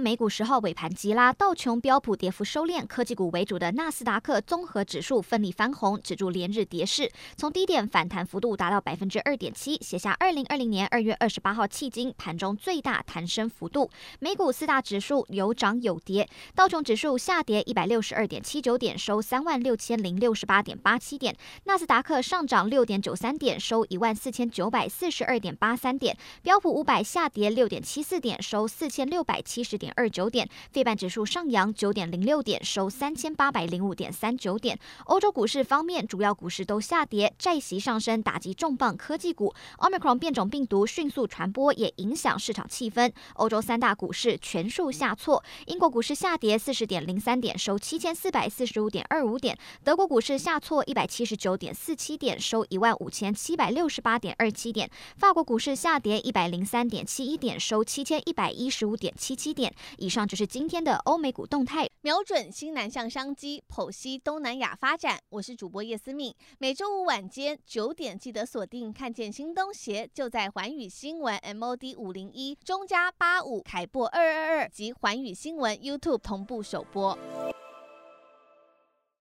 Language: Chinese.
美股十号尾盘急拉，道琼、标普跌幅收敛，科技股为主的纳斯达克综合指数奋力翻红，止住连日跌势，从低点反弹幅度达到百分之二点七，写下二零二零年二月二十八号迄今盘中最大弹升幅度。美股四大指数有涨有跌，道琼指数下跌一百六十二点七九点，收三万六千零六十八点八七点；纳斯达克上涨六点九三点，收一万四千九百四十二点八三点；标普五百下跌六点七四点，收四千六百七十点。二九点，费半指数上扬九点零六点，收三千八百零五点三九点。欧洲股市方面，主要股市都下跌，债息上升打击重磅科技股。Omicron 变种病毒迅速传播，也影响市场气氛。欧洲三大股市全数下挫，英国股市下跌四十点零三点，收七千四百四十五点二五点。德国股市下挫一百七十九点四七点，收一万五千七百六十八点二七点。法国股市下跌一百零三点七一点，收七千一百一十五点七七点。以上就是今天的欧美股动态，瞄准新南向商机，剖析东南亚发展。我是主播叶思敏，每周五晚间九点记得锁定，看见新东协就在环宇新闻 MOD 五零一中加八五凯博二二二及环宇新闻 YouTube 同步首播。